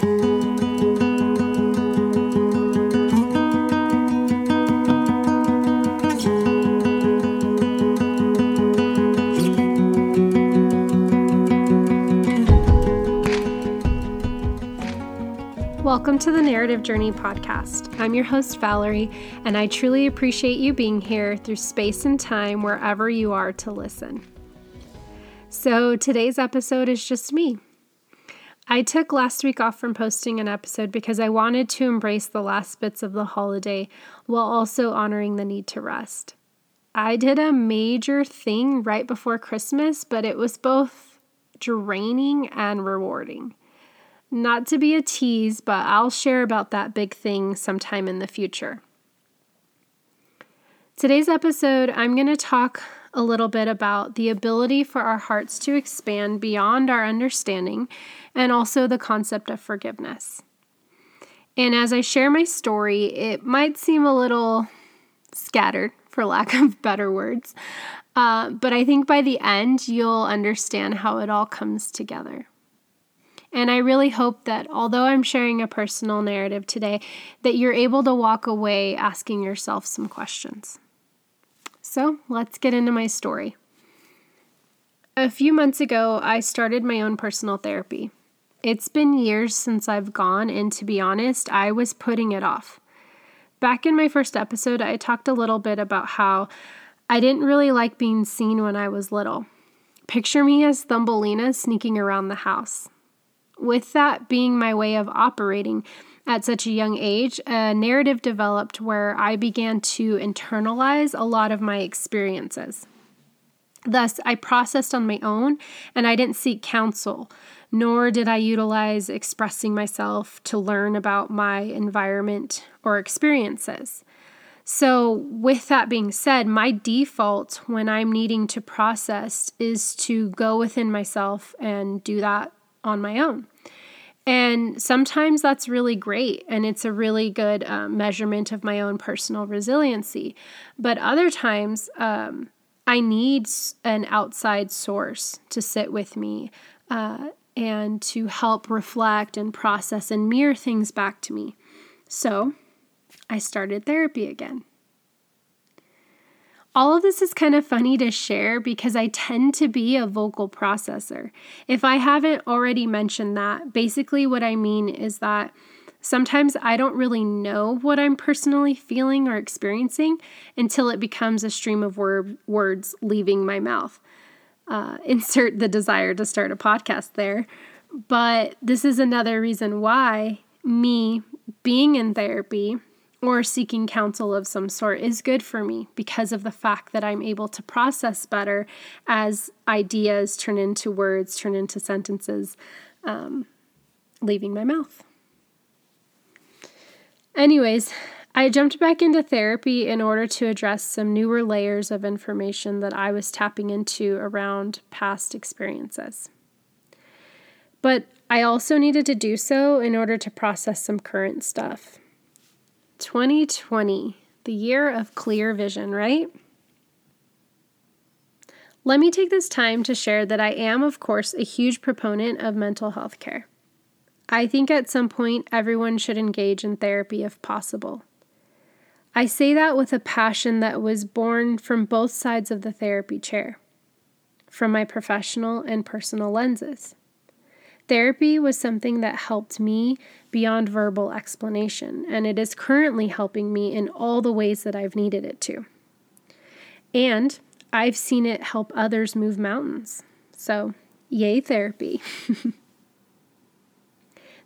Welcome to the Narrative Journey podcast. I'm your host, Valerie, and I truly appreciate you being here through space and time wherever you are to listen. So, today's episode is just me. I took last week off from posting an episode because I wanted to embrace the last bits of the holiday while also honoring the need to rest. I did a major thing right before Christmas, but it was both draining and rewarding. Not to be a tease, but I'll share about that big thing sometime in the future. Today's episode, I'm going to talk a little bit about the ability for our hearts to expand beyond our understanding and also the concept of forgiveness. And as I share my story, it might seem a little scattered, for lack of better words, uh, but I think by the end, you'll understand how it all comes together. And I really hope that although I'm sharing a personal narrative today, that you're able to walk away asking yourself some questions. So let's get into my story. A few months ago, I started my own personal therapy. It's been years since I've gone, and to be honest, I was putting it off. Back in my first episode, I talked a little bit about how I didn't really like being seen when I was little. Picture me as Thumbelina sneaking around the house with that being my way of operating at such a young age, a narrative developed where I began to internalize a lot of my experiences. Thus, I processed on my own and I didn't seek counsel, nor did I utilize expressing myself to learn about my environment or experiences. So, with that being said, my default when I'm needing to process is to go within myself and do that on my own. And sometimes that's really great and it's a really good uh, measurement of my own personal resiliency. But other times, um, I need an outside source to sit with me uh, and to help reflect and process and mirror things back to me. So I started therapy again. All of this is kind of funny to share because I tend to be a vocal processor. If I haven't already mentioned that, basically what I mean is that sometimes I don't really know what I'm personally feeling or experiencing until it becomes a stream of word, words leaving my mouth. Uh, insert the desire to start a podcast there. But this is another reason why me being in therapy or seeking counsel of some sort is good for me because of the fact that I'm able to process better as ideas turn into words, turn into sentences, um, leaving my mouth. Anyways, I jumped back into therapy in order to address some newer layers of information that I was tapping into around past experiences. But I also needed to do so in order to process some current stuff. 2020, the year of clear vision, right? Let me take this time to share that I am, of course, a huge proponent of mental health care. I think at some point everyone should engage in therapy if possible. I say that with a passion that was born from both sides of the therapy chair, from my professional and personal lenses. Therapy was something that helped me beyond verbal explanation, and it is currently helping me in all the ways that I've needed it to. And I've seen it help others move mountains. So, yay, therapy.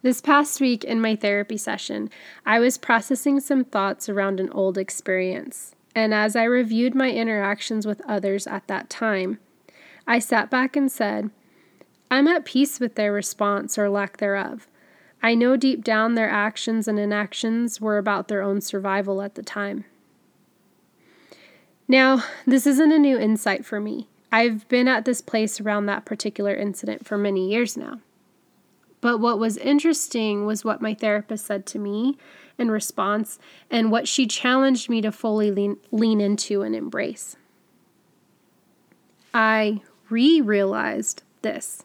this past week in my therapy session, I was processing some thoughts around an old experience. And as I reviewed my interactions with others at that time, I sat back and said, I'm at peace with their response or lack thereof. I know deep down their actions and inactions were about their own survival at the time. Now, this isn't a new insight for me. I've been at this place around that particular incident for many years now. But what was interesting was what my therapist said to me in response and what she challenged me to fully lean, lean into and embrace. I re realized this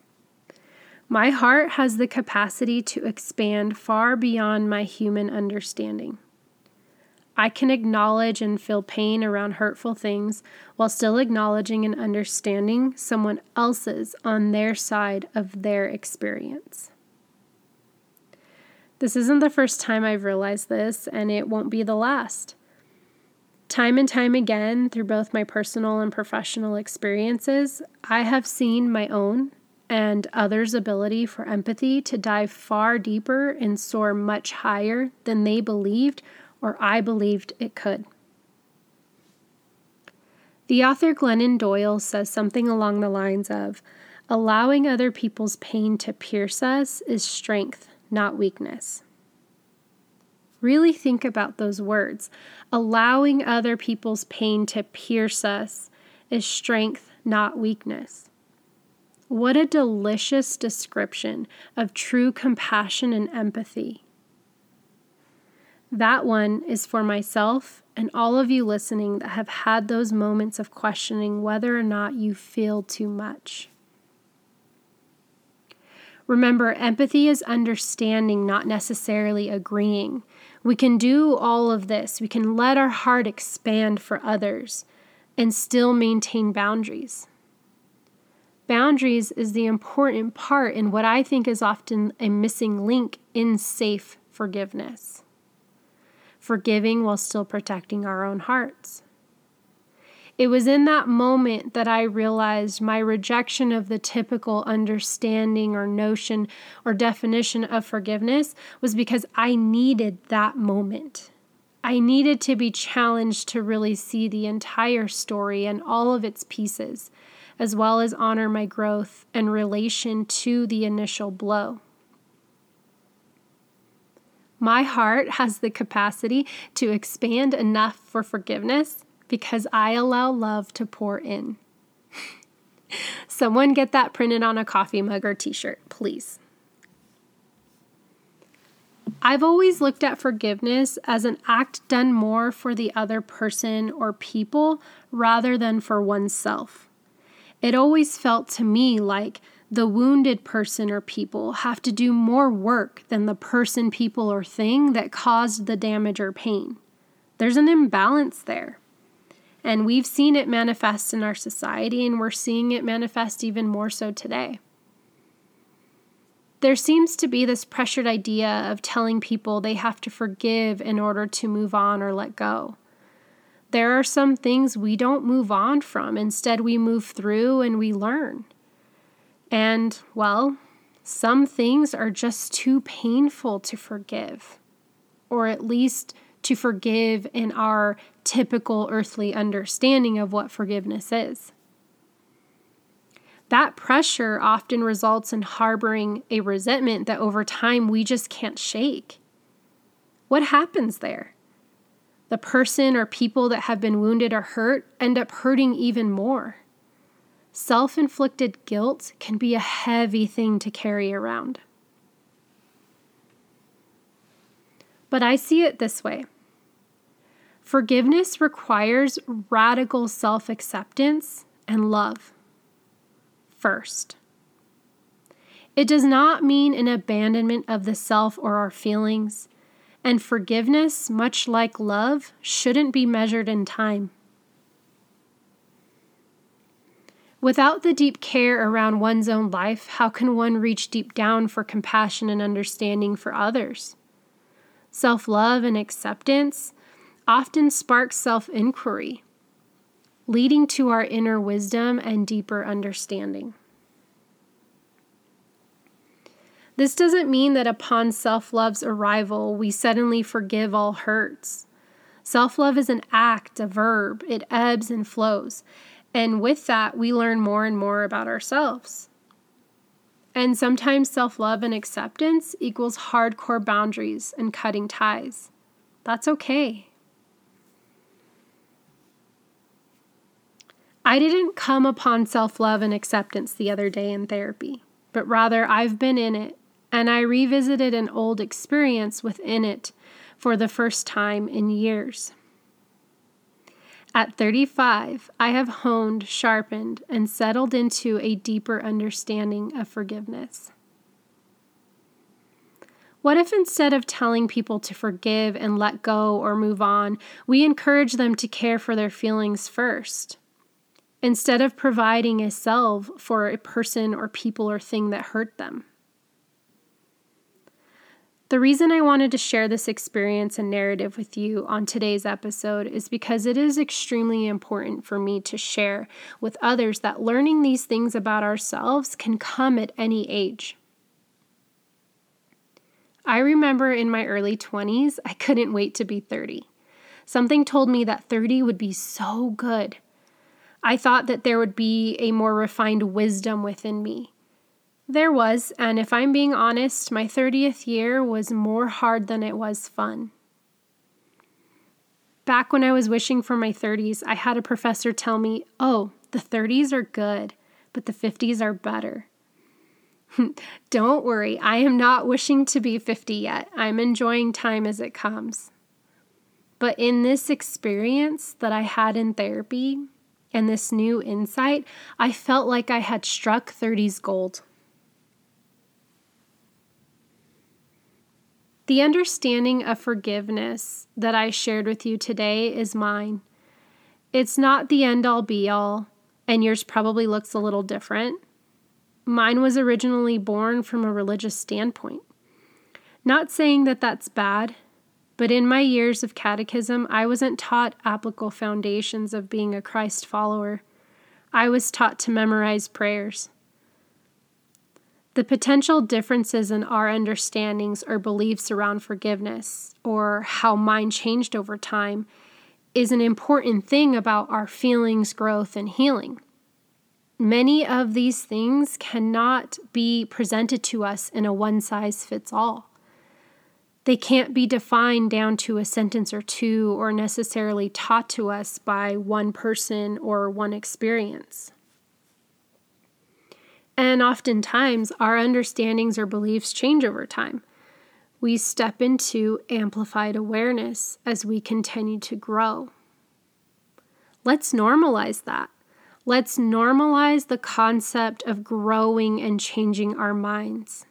My heart has the capacity to expand far beyond my human understanding. I can acknowledge and feel pain around hurtful things while still acknowledging and understanding someone else's on their side of their experience. This isn't the first time I've realized this, and it won't be the last. Time and time again, through both my personal and professional experiences, I have seen my own and others' ability for empathy to dive far deeper and soar much higher than they believed or I believed it could. The author Glennon Doyle says something along the lines of allowing other people's pain to pierce us is strength, not weakness. Really think about those words. Allowing other people's pain to pierce us is strength, not weakness. What a delicious description of true compassion and empathy. That one is for myself and all of you listening that have had those moments of questioning whether or not you feel too much. Remember, empathy is understanding, not necessarily agreeing. We can do all of this. We can let our heart expand for others and still maintain boundaries. Boundaries is the important part in what I think is often a missing link in safe forgiveness. Forgiving while still protecting our own hearts. It was in that moment that I realized my rejection of the typical understanding or notion or definition of forgiveness was because I needed that moment. I needed to be challenged to really see the entire story and all of its pieces as well as honor my growth in relation to the initial blow. My heart has the capacity to expand enough for forgiveness because I allow love to pour in. Someone get that printed on a coffee mug or t shirt, please. I've always looked at forgiveness as an act done more for the other person or people rather than for oneself. It always felt to me like the wounded person or people have to do more work than the person, people, or thing that caused the damage or pain. There's an imbalance there. And we've seen it manifest in our society, and we're seeing it manifest even more so today. There seems to be this pressured idea of telling people they have to forgive in order to move on or let go there are some things we don't move on from. Instead, we move through and we learn. And, well, some things are just too painful to forgive, or at least to forgive in our typical earthly understanding of what forgiveness is. That pressure often results in harboring a resentment that over time we just can't shake. What happens there? The person or people that have been wounded or hurt end up hurting even more. Self inflicted guilt can be a heavy thing to carry around. But I see it this way forgiveness requires radical self acceptance and love first. It does not mean an abandonment of the self or our feelings. And forgiveness, much like love, shouldn't be measured in time. Without the deep care around one's own life, how can one reach deep down for compassion and understanding for others? Self love and acceptance often spark self inquiry, leading to our inner wisdom and deeper understanding. This doesn't mean that upon self love's arrival, we suddenly forgive all hurts. Self love is an act, a verb, it ebbs and flows. And with that, we learn more and more about ourselves. And sometimes self love and acceptance equals hardcore boundaries and cutting ties. That's okay. I didn't come upon self love and acceptance the other day in therapy, but rather I've been in it and I revisited an old experience within it for the first time in years. At 35, I have honed, sharpened, and settled into a deeper understanding of forgiveness. What if instead of telling people to forgive and let go or move on, we encourage them to care for their feelings first? Instead of providing a salve for a person or people or thing that hurt them. The reason I wanted to share this experience and narrative with you on today's episode is because it is extremely important for me to share with others that learning these things about ourselves can come at any age. I remember in my early 20s, I couldn't wait to be 30. Something told me that 30 would be so good. I thought that there would be a more refined wisdom within me. There was, and if I'm being honest, my 30th year was more hard than it was fun. Back when I was wishing for my 30s, I had a professor tell me, Oh, the 30s are good, but the 50s are better. Don't worry, I am not wishing to be 50 yet. I'm enjoying time as it comes. But in this experience that I had in therapy and this new insight, I felt like I had struck 30s gold. The understanding of forgiveness that I shared with you today is mine. It's not the end all be all, and yours probably looks a little different. Mine was originally born from a religious standpoint. Not saying that that's bad, but in my years of catechism, I wasn't taught applicable foundations of being a Christ follower. I was taught to memorize prayers. The potential differences in our understandings or beliefs around forgiveness, or how mine changed over time, is an important thing about our feelings, growth, and healing many of these things cannot be presented to us in a one size fits all. They can't be defined down to a sentence or two or necessarily taught to us by one person or one experience. And oftentimes, our understandings or beliefs change over time. We step into amplified awareness as we continue to grow. Let's normalize that. Let's normalize the concept of growing and changing our minds.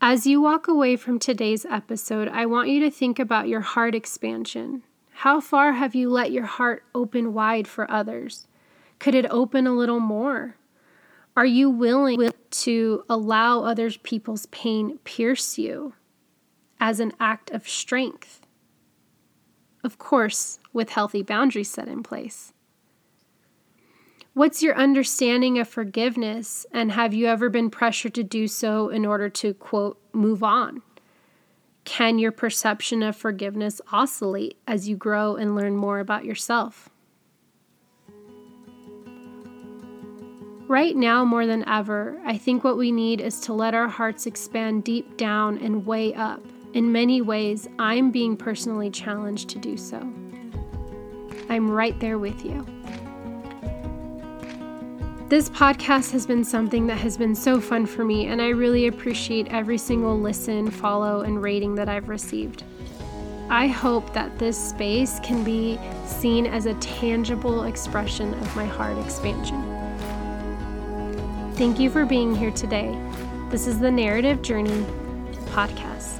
As you walk away from today's episode, I want you to think about your heart expansion. How far have you let your heart open wide for others? Could it open a little more? Are you willing to allow other people's pain pierce you as an act of strength? Of course, with healthy boundaries set in place. What's your understanding of forgiveness, and have you ever been pressured to do so in order to, quote, move on? Can your perception of forgiveness oscillate as you grow and learn more about yourself? Right now, more than ever, I think what we need is to let our hearts expand deep down and way up. In many ways, I'm being personally challenged to do so. I'm right there with you. This podcast has been something that has been so fun for me, and I really appreciate every single listen, follow, and rating that I've received. I hope that this space can be seen as a tangible expression of my heart expansion. Thank you for being here today. This is the Narrative Journey podcast.